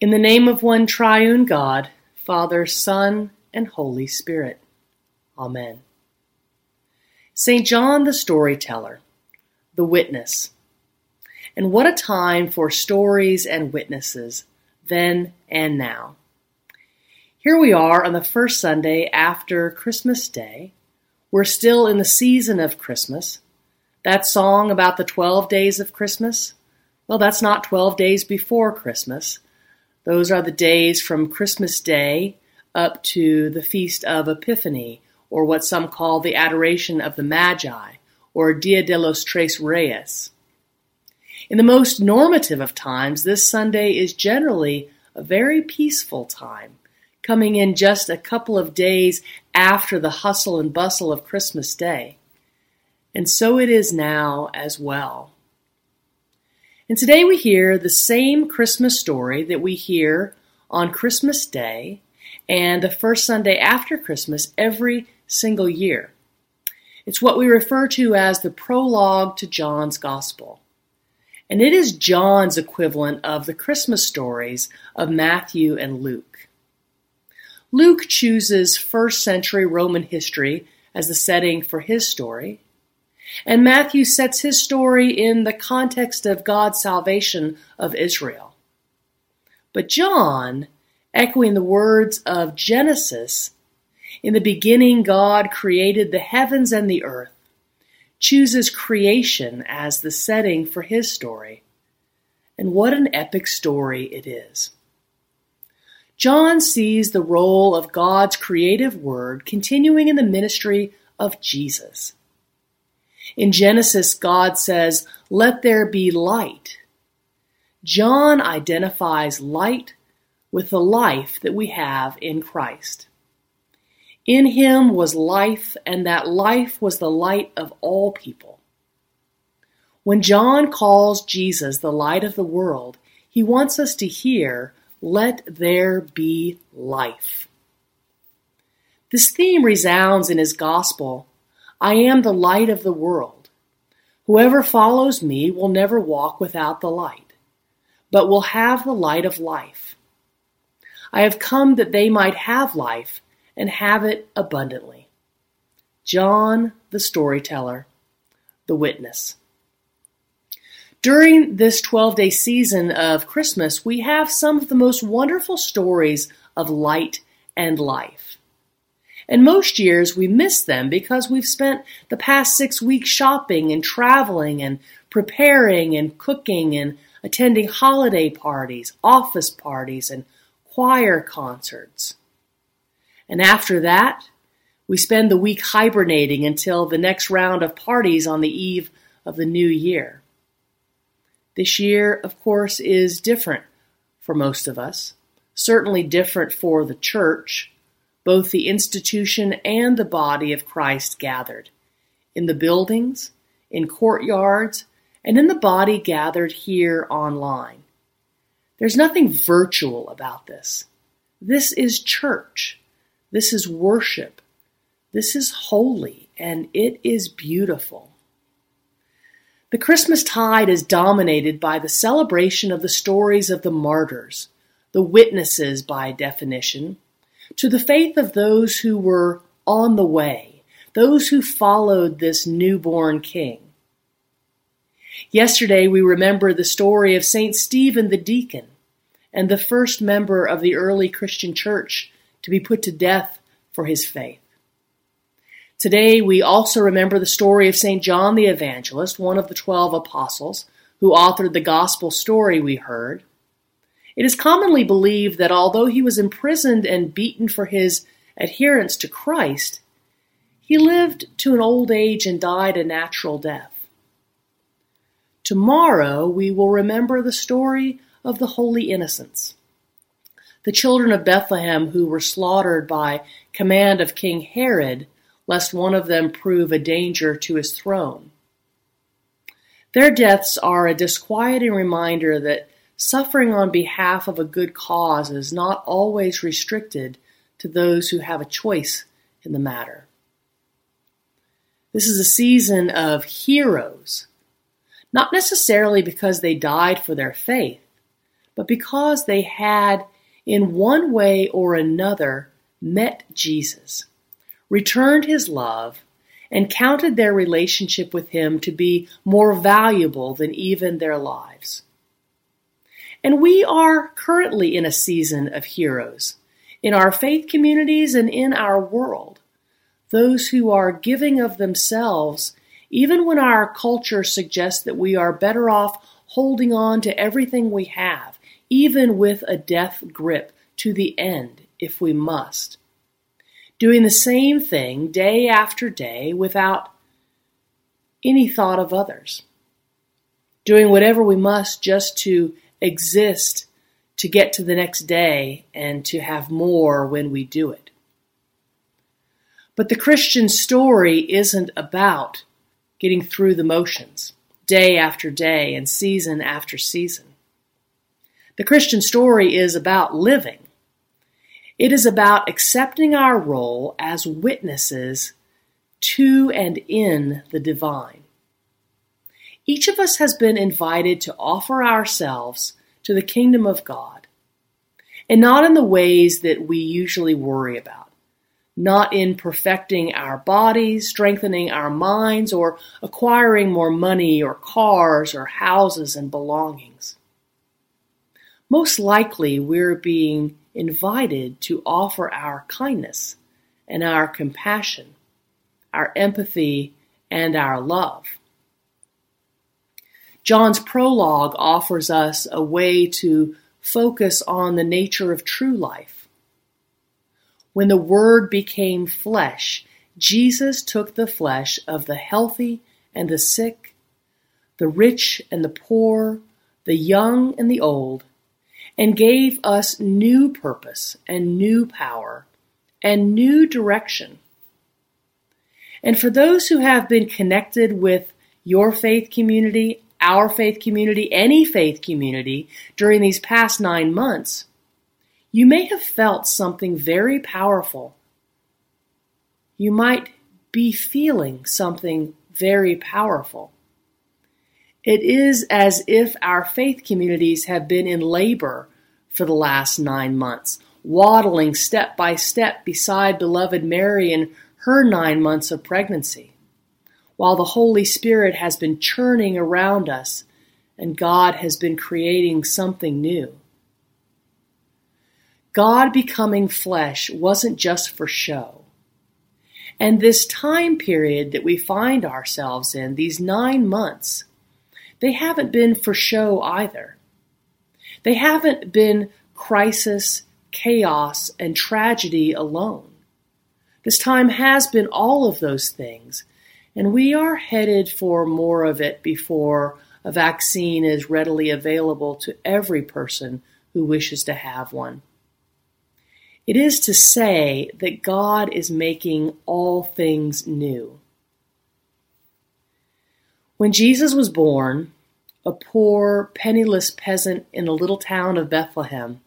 In the name of one triune God, Father, Son, and Holy Spirit. Amen. St. John the Storyteller, the Witness. And what a time for stories and witnesses, then and now. Here we are on the first Sunday after Christmas Day. We're still in the season of Christmas. That song about the 12 days of Christmas, well, that's not 12 days before Christmas. Those are the days from Christmas Day up to the Feast of Epiphany, or what some call the Adoration of the Magi, or Dia de los Tres Reyes. In the most normative of times, this Sunday is generally a very peaceful time, coming in just a couple of days after the hustle and bustle of Christmas Day. And so it is now as well. And today we hear the same Christmas story that we hear on Christmas Day and the first Sunday after Christmas every single year. It's what we refer to as the prologue to John's Gospel. And it is John's equivalent of the Christmas stories of Matthew and Luke. Luke chooses first century Roman history as the setting for his story, and Matthew sets his story in the context of God's salvation of Israel. But John, echoing the words of Genesis, in the beginning God created the heavens and the earth, chooses creation as the setting for his story. And what an epic story it is. John sees the role of God's creative word continuing in the ministry of Jesus. In Genesis, God says, Let there be light. John identifies light with the life that we have in Christ. In him was life, and that life was the light of all people. When John calls Jesus the light of the world, he wants us to hear, Let there be life. This theme resounds in his gospel I am the light of the world. Whoever follows me will never walk without the light, but will have the light of life. I have come that they might have life and have it abundantly. John, the storyteller, the witness. During this 12 day season of Christmas, we have some of the most wonderful stories of light and life. And most years we miss them because we've spent the past six weeks shopping and traveling and preparing and cooking and attending holiday parties, office parties, and choir concerts. And after that, we spend the week hibernating until the next round of parties on the eve of the new year. This year, of course, is different for most of us, certainly different for the church both the institution and the body of Christ gathered, in the buildings, in courtyards, and in the body gathered here online. There's nothing virtual about this. This is church. This is worship. This is holy, and it is beautiful. The Christmas tide is dominated by the celebration of the stories of the martyrs, the witnesses by definition, to the faith of those who were on the way, those who followed this newborn king. Yesterday, we remember the story of St. Stephen the deacon and the first member of the early Christian church to be put to death for his faith. Today, we also remember the story of St. John the Evangelist, one of the twelve apostles, who authored the gospel story we heard, it is commonly believed that although he was imprisoned and beaten for his adherence to Christ, he lived to an old age and died a natural death. Tomorrow we will remember the story of the Holy Innocents, the children of Bethlehem who were slaughtered by command of King Herod, lest one of them prove a danger to his throne. Their deaths are a disquieting reminder that Suffering on behalf of a good cause is not always restricted to those who have a choice in the matter. This is a season of heroes, not necessarily because they died for their faith, but because they had, in one way or another, met Jesus, returned his love, and counted their relationship with him to be more valuable than even their lives. And we are currently in a season of heroes in our faith communities and in our world. Those who are giving of themselves, even when our culture suggests that we are better off holding on to everything we have, even with a death grip to the end if we must. Doing the same thing day after day without any thought of others. Doing whatever we must just to exist, to get to the next day, and to have more when we do it. But the Christian story isn't about getting through the motions day after day and season after season. The Christian story is about living. It is about accepting our role as witnesses to and in the divine. Each of us has been invited to offer ourselves to the kingdom of God, and not in the ways that we usually worry about, not in perfecting our bodies, strengthening our minds, or acquiring more money or cars or houses and belongings most likely we're being invited to offer our kindness and our compassion, our empathy, and our love. John's prologue offers us a way to focus on the nature of true life. When the Word became flesh, Jesus took the flesh of the healthy and the sick, the rich and the poor, the young and the old, and gave us new purpose and new power and new direction. And for those who have been connected with your faith community, our faith community, any faith community during these past nine months, you may have felt something very powerful. You might be feeling something very powerful. It is as if our faith communities have been in labor for the last nine months, waddling step by step beside beloved Mary in her nine months of pregnancy, while the Holy Spirit has been churning around us and God has been creating something new. God becoming flesh wasn't just for show. And this time period that we find ourselves in, these nine months, they haven't been for show either. They haven't been crisis, chaos, and tragedy alone. This time has been all of those things, and we are headed for more of it before a vaccine is readily available to every person who wishes to have one. It is to say that God is making all things new. When Jesus was born, a poor, penniless peasant in the little town of Bethlehem.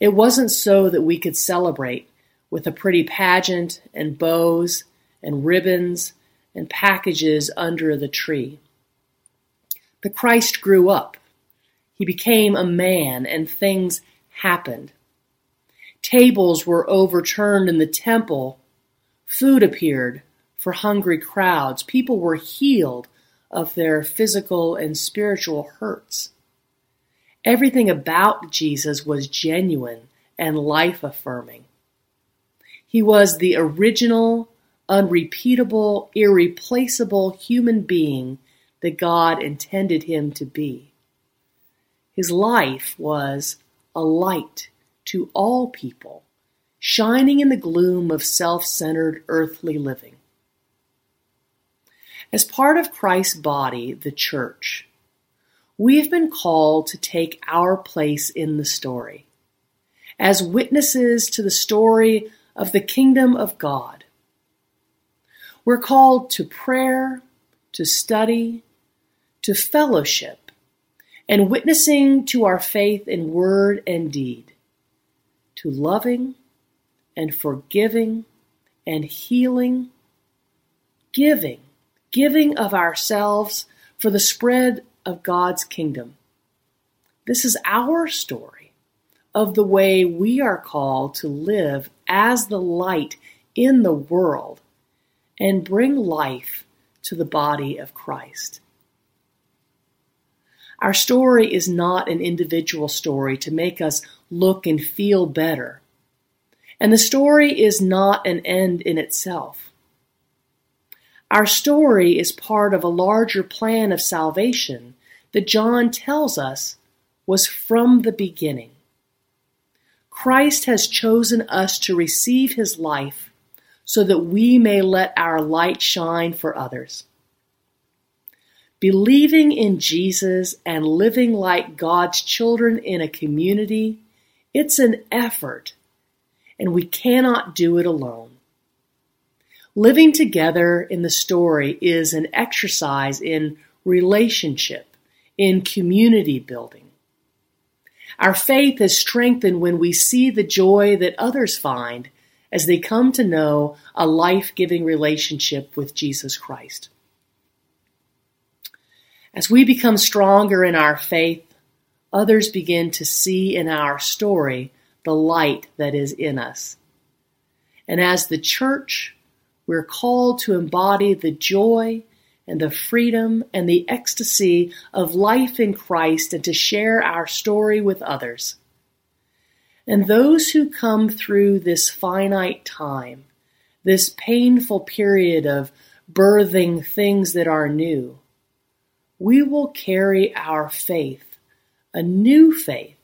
It wasn't so that we could celebrate with a pretty pageant and bows and ribbons and packages under the tree. The Christ grew up. He became a man and things happened. Tables were overturned in the temple. Food appeared for hungry crowds. People were healed of their physical and spiritual hurts. Everything about Jesus was genuine and life affirming. He was the original, unrepeatable, irreplaceable human being that God intended him to be. His life was a light to all people, shining in the gloom of self centered earthly living. As part of Christ's body, the church, we have been called to take our place in the story as witnesses to the story of the kingdom of God. We're called to prayer, to study, to fellowship, and witnessing to our faith in word and deed, to loving and forgiving and healing, giving giving of ourselves for the spread of God's kingdom, This is our story of the way we are called to live as the light in the world and bring life to the body of Christ. Our story is not an individual story to make us look and feel better. And the story is not an end in itself. Our story is part of a larger plan of salvation that John tells us was from the beginning. Christ has chosen us to receive his life so that we may let our light shine for others. Believing in Jesus and living like God's children in a community, it's an effort, and we cannot do it alone. Living together in the story is an exercise in relationship, in community building. Our faith is strengthened when we see the joy that others find as they come to know a life giving relationship with Jesus Christ. As we become stronger in our faith, others begin to see in our story the light that is in us. And as the church, we're called to embody the joy and the freedom and the ecstasy of life in Christ and to share our story with others. And those who come through this finite time, this painful period of birthing things that are new, we will carry our faith, a new faith,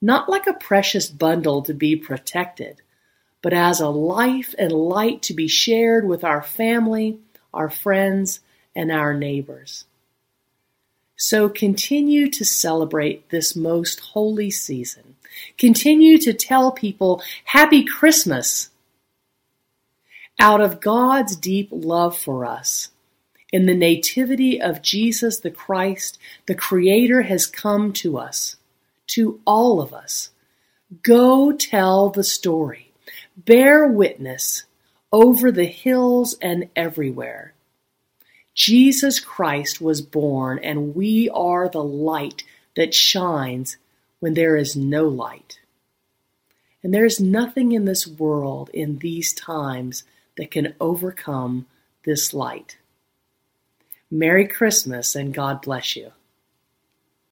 not like a precious bundle to be protected, but as a life and light to be shared with our family, our friends, and our neighbors. So continue to celebrate this most holy season. Continue to tell people Happy Christmas. Out of God's deep love for us, in the nativity of Jesus the Christ, the Creator has come to us, to all of us. Go tell the story. Bear witness over the hills and everywhere. Jesus Christ was born, and we are the light that shines when there is no light. And there is nothing in this world in these times that can overcome this light. Merry Christmas and God bless you.